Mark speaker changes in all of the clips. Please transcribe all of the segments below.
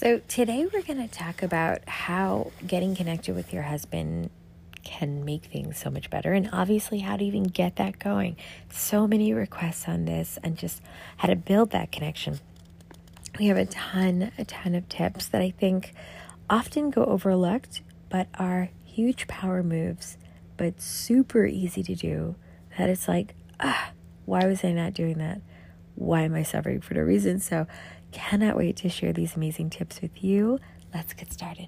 Speaker 1: So, today we're going to talk about how getting connected with your husband can make things so much better, and obviously, how to even get that going. So many requests on this, and just how to build that connection. We have a ton, a ton of tips that I think often go overlooked, but are huge power moves, but super easy to do. That it's like, ah, why was I not doing that? Why am I suffering for no reason? So, cannot wait to share these amazing tips with you. Let's get started.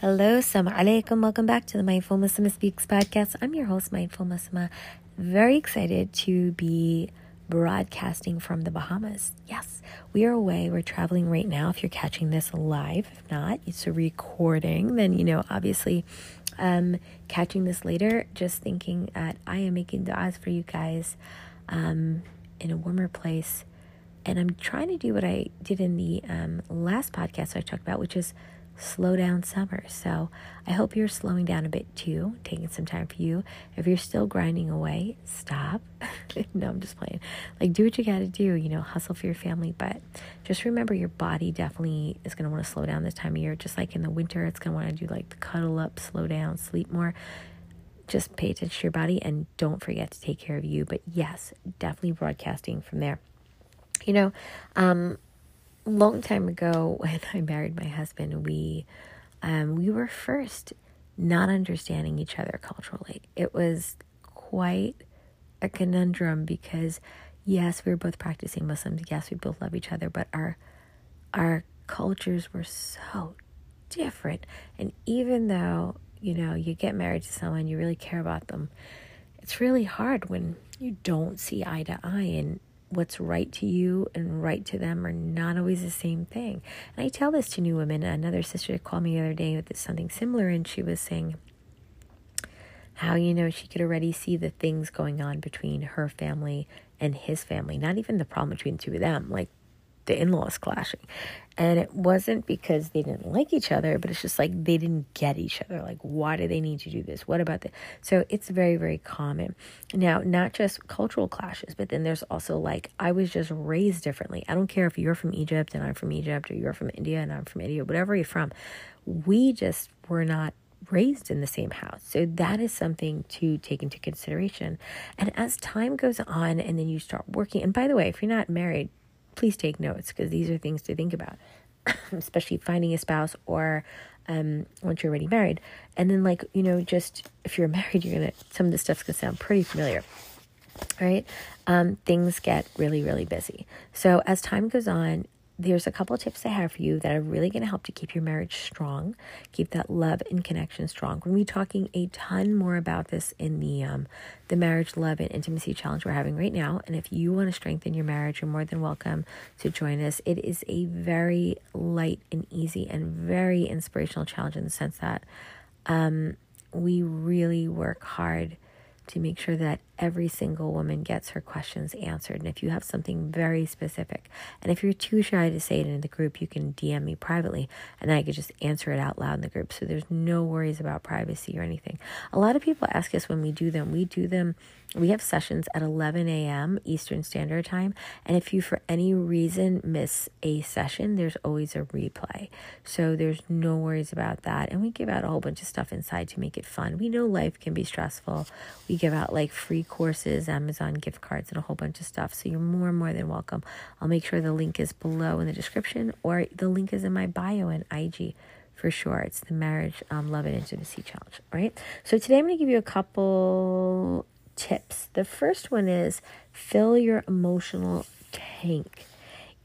Speaker 1: Hello, Assalamu alaikum. Welcome back to the Mindful Muslimah Speaks podcast. I'm your host, Mindful Muslimah. Very excited to be broadcasting from the Bahamas. Yes, we are away. We're traveling right now. If you're catching this live, if not, it's a recording, then, you know, obviously um, catching this later, just thinking that I am making du'as for you guys um, in a warmer place. And I'm trying to do what I did in the um, last podcast I talked about, which is slow down summer. So I hope you're slowing down a bit too, taking some time for you. If you're still grinding away, stop. no, I'm just playing. Like, do what you got to do, you know, hustle for your family. But just remember your body definitely is going to want to slow down this time of year. Just like in the winter, it's want to do like the cuddle up, slow down, sleep more. Just pay attention to your body and don't forget to take care of you. But yes, definitely broadcasting from there. You know, um, long time ago when I married my husband, we um, we were first not understanding each other culturally. It was quite a conundrum because yes, we were both practicing Muslims. Yes, we both love each other, but our our cultures were so different. And even though you know you get married to someone, you really care about them. It's really hard when you don't see eye to eye and what's right to you and right to them are not always the same thing. And I tell this to new women. Another sister called me the other day with something similar, and she was saying how, you know, she could already see the things going on between her family and his family, not even the problem between the two of them. Like the in laws clashing. And it wasn't because they didn't like each other, but it's just like they didn't get each other. Like, why do they need to do this? What about this? So it's very, very common. Now, not just cultural clashes, but then there's also like, I was just raised differently. I don't care if you're from Egypt and I'm from Egypt, or you're from India and I'm from India, whatever you're from. We just were not raised in the same house. So that is something to take into consideration. And as time goes on and then you start working, and by the way, if you're not married, please take notes because these are things to think about, especially finding a spouse or um, once you're already married. And then, like, you know, just if you're married, you're going to, some of this stuff's going to sound pretty familiar, right? Um, things get really, really busy. So as time goes on, there's a couple of tips I have for you that are really going to help to keep your marriage strong, keep that love and connection strong. We're going to be talking a ton more about this in the um, the marriage love and intimacy challenge we're having right now. And if you want to strengthen your marriage, you're more than welcome to join us. It is a very light and easy and very inspirational challenge in the sense that um, we really work hard to make sure that every single woman gets her questions answered. And if you have something very specific, and if you're too shy to say it in the group, you can DM me privately and I could just answer it out loud in the group. So there's no worries about privacy or anything. A lot of people ask us when we do them, we do them we have sessions at 11 a.m. Eastern Standard Time. And if you, for any reason, miss a session, there's always a replay. So there's no worries about that. And we give out a whole bunch of stuff inside to make it fun. We know life can be stressful. We give out like free courses, Amazon gift cards, and a whole bunch of stuff. So you're more and more than welcome. I'll make sure the link is below in the description or the link is in my bio and IG for sure. It's the Marriage, um, Love, and Intimacy Challenge, right? So today I'm going to give you a couple tips. The first one is fill your emotional tank.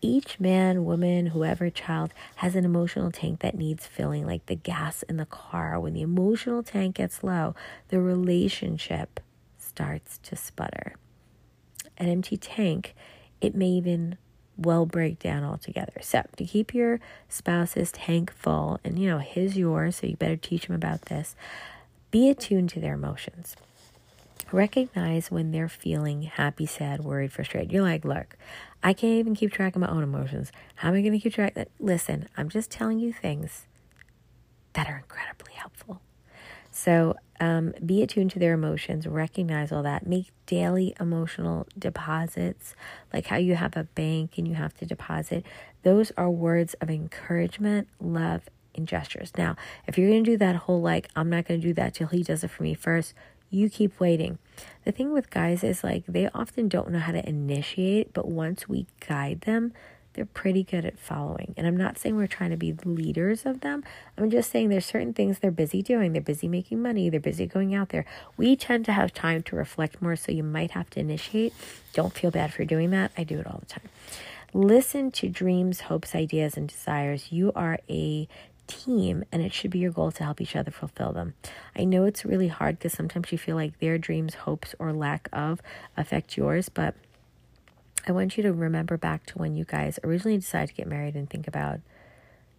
Speaker 1: Each man, woman, whoever, child has an emotional tank that needs filling, like the gas in the car. When the emotional tank gets low, the relationship starts to sputter. An empty tank, it may even well break down altogether. So, to keep your spouse's tank full, and you know, his yours, so you better teach him about this, be attuned to their emotions recognize when they're feeling happy, sad, worried, frustrated. You're like, look, I can't even keep track of my own emotions. How am I going to keep track? Listen, I'm just telling you things that are incredibly helpful. So um, be attuned to their emotions, recognize all that, make daily emotional deposits, like how you have a bank and you have to deposit. Those are words of encouragement, love, and gestures. Now, if you're going to do that whole like, I'm not going to do that till he does it for me first, you keep waiting. The thing with guys is like they often don't know how to initiate, but once we guide them, they're pretty good at following. And I'm not saying we're trying to be leaders of them. I'm just saying there's certain things they're busy doing. They're busy making money. They're busy going out there. We tend to have time to reflect more, so you might have to initiate. Don't feel bad for doing that. I do it all the time. Listen to dreams, hopes, ideas, and desires. You are a team and it should be your goal to help each other fulfill them. I know it's really hard because sometimes you feel like their dreams, hopes, or lack of affect yours, but I want you to remember back to when you guys originally decided to get married and think about,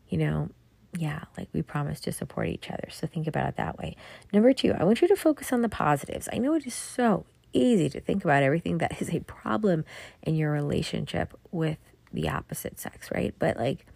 Speaker 1: you know, yeah, like we promised to support each other. So think about it that way. Number two, I want you to focus on the positives. I know it is so easy to think about everything that is a problem in your relationship with the opposite sex, right? But like,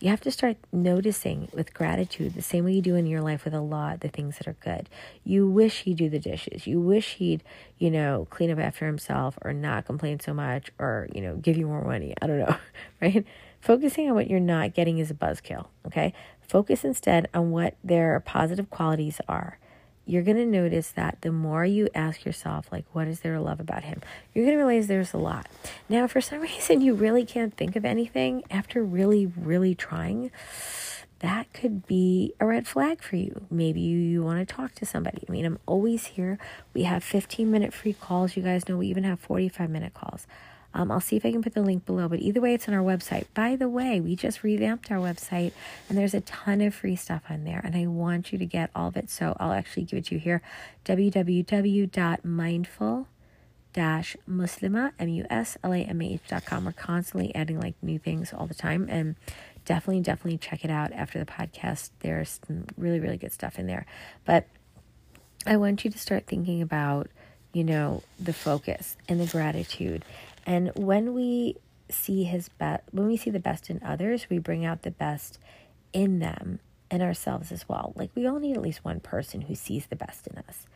Speaker 1: you have to start noticing with gratitude the same way you do in your life with a lot the things that are good. You wish he'd do the dishes. You wish he'd, you know, clean up after himself or not complain so much or, you know, give you more money. I don't know, right? Focusing on what you're not getting is a buzzkill, okay? Focus instead on what their positive qualities are you're going to notice that the more you ask yourself, like, what is there to love about him, you're going to realize there's a lot. Now, for some reason, you really can't think of anything after really, really trying. That could be a red flag for you. Maybe you, you want to talk to somebody. I mean, I'm always here. We have 15 minute free calls. You guys know we even have 45 minute calls. Um, I'll see if I can put the link below, but either way, it's on our website. By the way, we just revamped our website and there's a ton of free stuff on there, and I want you to get all of it. So I'll actually give it to you here www.mindful muslima m-u-s-l-a-m-a-h.com we're constantly adding like new things all the time and definitely definitely check it out after the podcast there's some really really good stuff in there but i want you to start thinking about you know the focus and the gratitude and when we see his best, when we see the best in others, we bring out the best in them and ourselves as well. Like we all need at least one person who sees the best in us.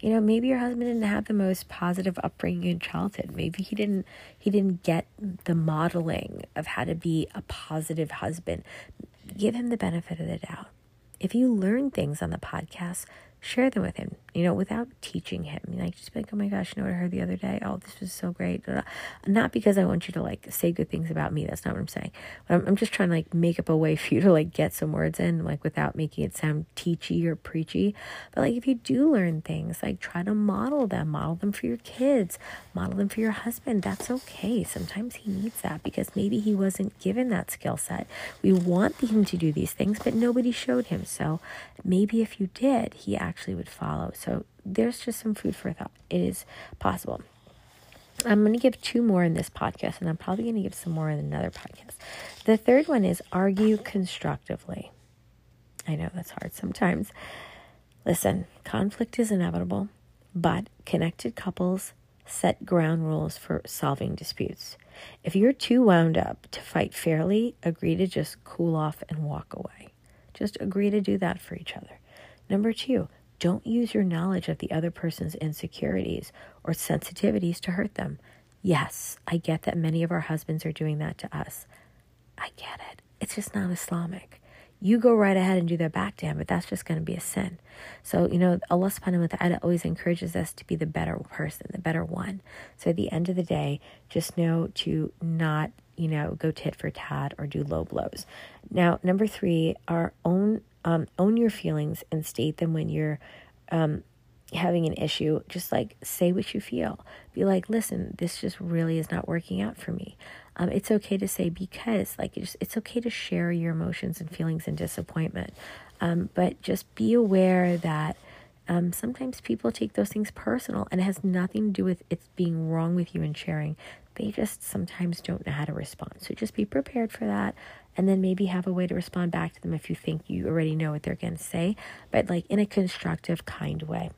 Speaker 1: You know, maybe your husband didn't have the most positive upbringing in childhood. Maybe he didn't he didn't get the modeling of how to be a positive husband. Give him the benefit of the doubt. If you learn things on the podcast, share them with him, you know, without teaching him. Like, just be like, oh my gosh, you know what I heard the other day? Oh, this was so great. Not because I want you to like say good things about me. That's not what I'm saying. But I'm, I'm just trying to like make up a way for you to like get some words in, like without making it sound teachy or preachy. But like, if you do learn things, like try to model them, model them for your kids, model them for your husband. That's okay. Sometimes he needs that because maybe he wasn't given that skill set. We want him to do these things, but nobody showed him. So maybe if you did, he actually would follow. So there's just some food for thought. It is possible. I'm going to give two more in this podcast, and I'm probably going to give some more in another podcast. The third one is argue constructively. I know that's hard sometimes. Listen, conflict is inevitable, but connected couples set ground rules for solving disputes. If you're too wound up to fight fairly, agree to just cool off and walk away. Just agree to do that for each other. Number two, don't use your knowledge of the other person's insecurities or sensitivities to hurt them. Yes, I get that many of our husbands are doing that to us. I get it. It's just not Islamic. You go right ahead and do that back to him, but that's just going to be a sin. So, you know, Allah subhanahu wa ta'ala always encourages us to be the better person, the better one. So at the end of the day, just know to not, you know, go tit for tat or do low blows. Now, number three, our own um, own your feelings and state them when you're um, having an issue. Just like say what you feel. Be like, listen, this just really is not working out for me. Um, it's okay to say because, like, it's, it's okay to share your emotions and feelings and disappointment. Um, but just be aware that um, sometimes people take those things personal and it has nothing to do with it being wrong with you and sharing. They just sometimes don't know how to respond. So just be prepared for that and then maybe have a way to respond back to them if you think you already know what they're going to say, but like in a constructive, kind way.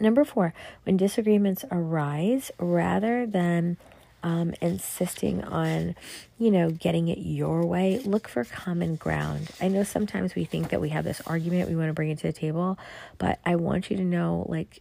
Speaker 1: Number four, when disagreements arise, rather than um, insisting on, you know, getting it your way, look for common ground. I know sometimes we think that we have this argument we want to bring it to the table, but I want you to know, like,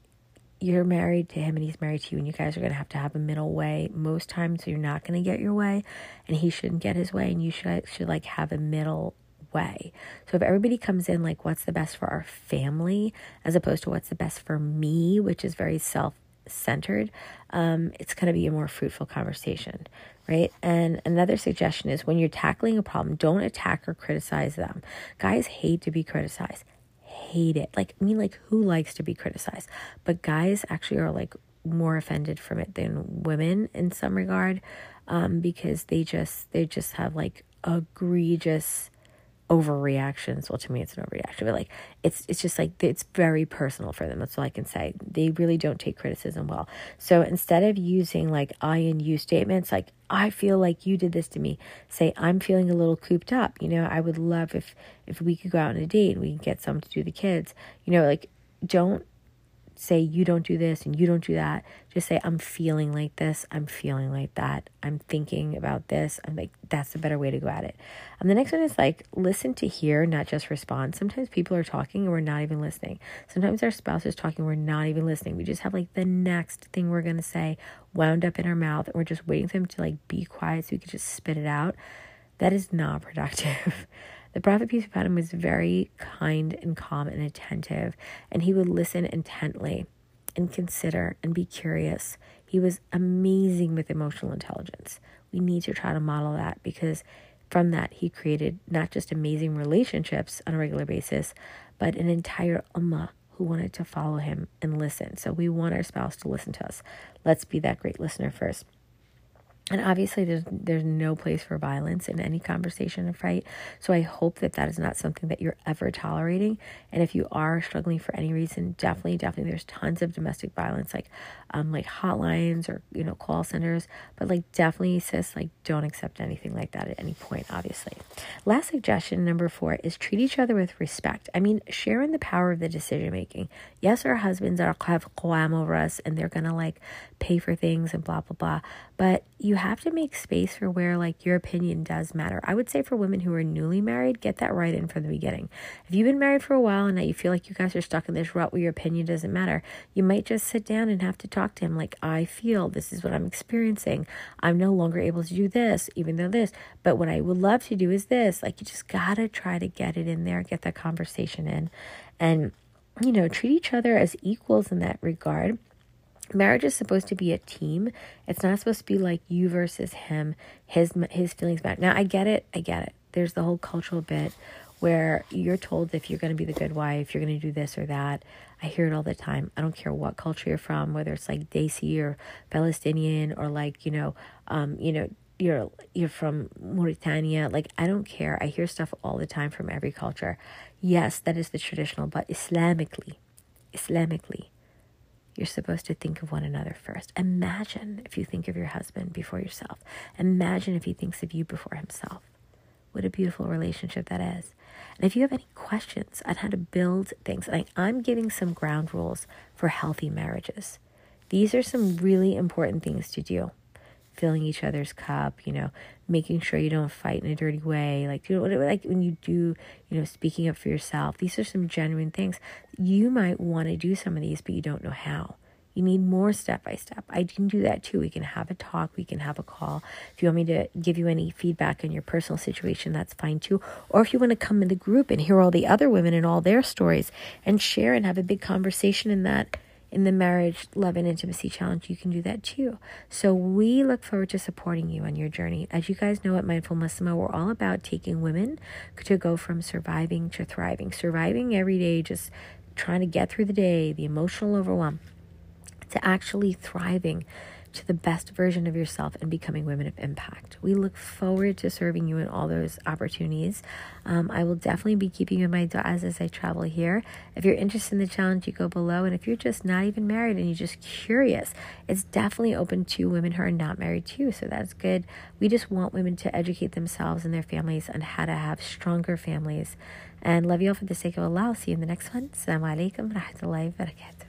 Speaker 1: you're married to him and he's married to you, and you guys are going to have to have a middle way. Most times, you're not going to get your way, and he shouldn't get his way, and you should should like have a middle way. So if everybody comes in like what's the best for our family as opposed to what's the best for me, which is very self centered, um, it's going to be a more fruitful conversation, right? And another suggestion is when you're tackling a problem, don't attack or criticize them. Guys hate to be criticized, hate it. Like, I mean, like, who likes to be criticized? But guys actually are like more offended from it than women in some regard um, because they just they just have like egregious overreactions. Well, to me, it's an overreaction, but like it's it's just like it's very personal for them. That's all I can say. They really don't take criticism well. So instead of using like I and you statements, like I feel like you did this to me, say I'm feeling a little cooped up. You know, I would love if if we could go out on a date and we can get some to do the kids. You know, like don't say you don't do this and you don't do that. Just say I'm feeling like this. I'm feeling like that. I'm thinking about this. I'm like that's a better way to go at it. And the next one is like listen to hear, not just respond. Sometimes people are talking and we're not even listening. Sometimes our spouse is talking, we're not even listening. We just have like the next thing we're gonna say wound up in our mouth and we're just waiting for them to like be quiet so we could just spit it out. That is not productive. The prophet, peace be upon him, was very kind and calm and attentive, and he would listen intently and consider and be curious. He was amazing with emotional intelligence. We need to try to model that because from that, he created not just amazing relationships on a regular basis, but an entire ummah who wanted to follow him and listen. So we want our spouse to listen to us. Let's be that great listener first. And obviously, there's there's no place for violence in any conversation or fight. So I hope that that is not something that you're ever tolerating. And if you are struggling for any reason, definitely, definitely, there's tons of domestic violence, like um, like hotlines or you know call centers. But like definitely, sis, like don't accept anything like that at any point. Obviously. Last suggestion, number four, is treat each other with respect. I mean, share in the power of the decision making. Yes, our husbands are have over us, and they're gonna like pay for things and blah blah blah. But you have to make space for where like your opinion does matter. I would say for women who are newly married, get that right in from the beginning. If you've been married for a while and now you feel like you guys are stuck in this rut where your opinion doesn't matter, you might just sit down and have to talk to him like I feel this is what I'm experiencing. I'm no longer able to do this, even though this, but what I would love to do is this. Like you just gotta try to get it in there, get that conversation in, and you know, treat each other as equals in that regard marriage is supposed to be a team. It's not supposed to be like you versus him his his feelings back. Now i get it. I get it. There's the whole cultural bit where you're told if you're going to be the good wife you're going to do this or that. I hear it all the time. I don't care what culture you're from whether it's like desi or palestinian or like you know um you know you're you're from Mauritania. Like I don't care. I hear stuff all the time from every culture. Yes that is the traditional but islamically islamically you're supposed to think of one another first. Imagine if you think of your husband before yourself. Imagine if he thinks of you before himself. What a beautiful relationship that is. And if you have any questions on how to build things, like I'm giving some ground rules for healthy marriages. These are some really important things to do filling each other's cup, you know, making sure you don't fight in a dirty way, like you know, like when you do, you know, speaking up for yourself. These are some genuine things. You might want to do some of these, but you don't know how. You need more step by step. I can do that too. We can have a talk, we can have a call. If you want me to give you any feedback on your personal situation, that's fine too. Or if you want to come in the group and hear all the other women and all their stories and share and have a big conversation in that in the marriage love and intimacy challenge you can do that too. So we look forward to supporting you on your journey. As you guys know at mindful Muslimah we're all about taking women to go from surviving to thriving. Surviving every day just trying to get through the day the emotional overwhelm to actually thriving to the best version of yourself and becoming women of impact. We look forward to serving you in all those opportunities. Um, I will definitely be keeping you in my du'as as I travel here. If you're interested in the challenge, you go below. And if you're just not even married and you're just curious, it's definitely open to women who are not married too. So that's good. We just want women to educate themselves and their families on how to have stronger families. And love you all for the sake of Allah. I'll see you in the next one. Assalamu alaikum rahmatullahi wa barakatuh.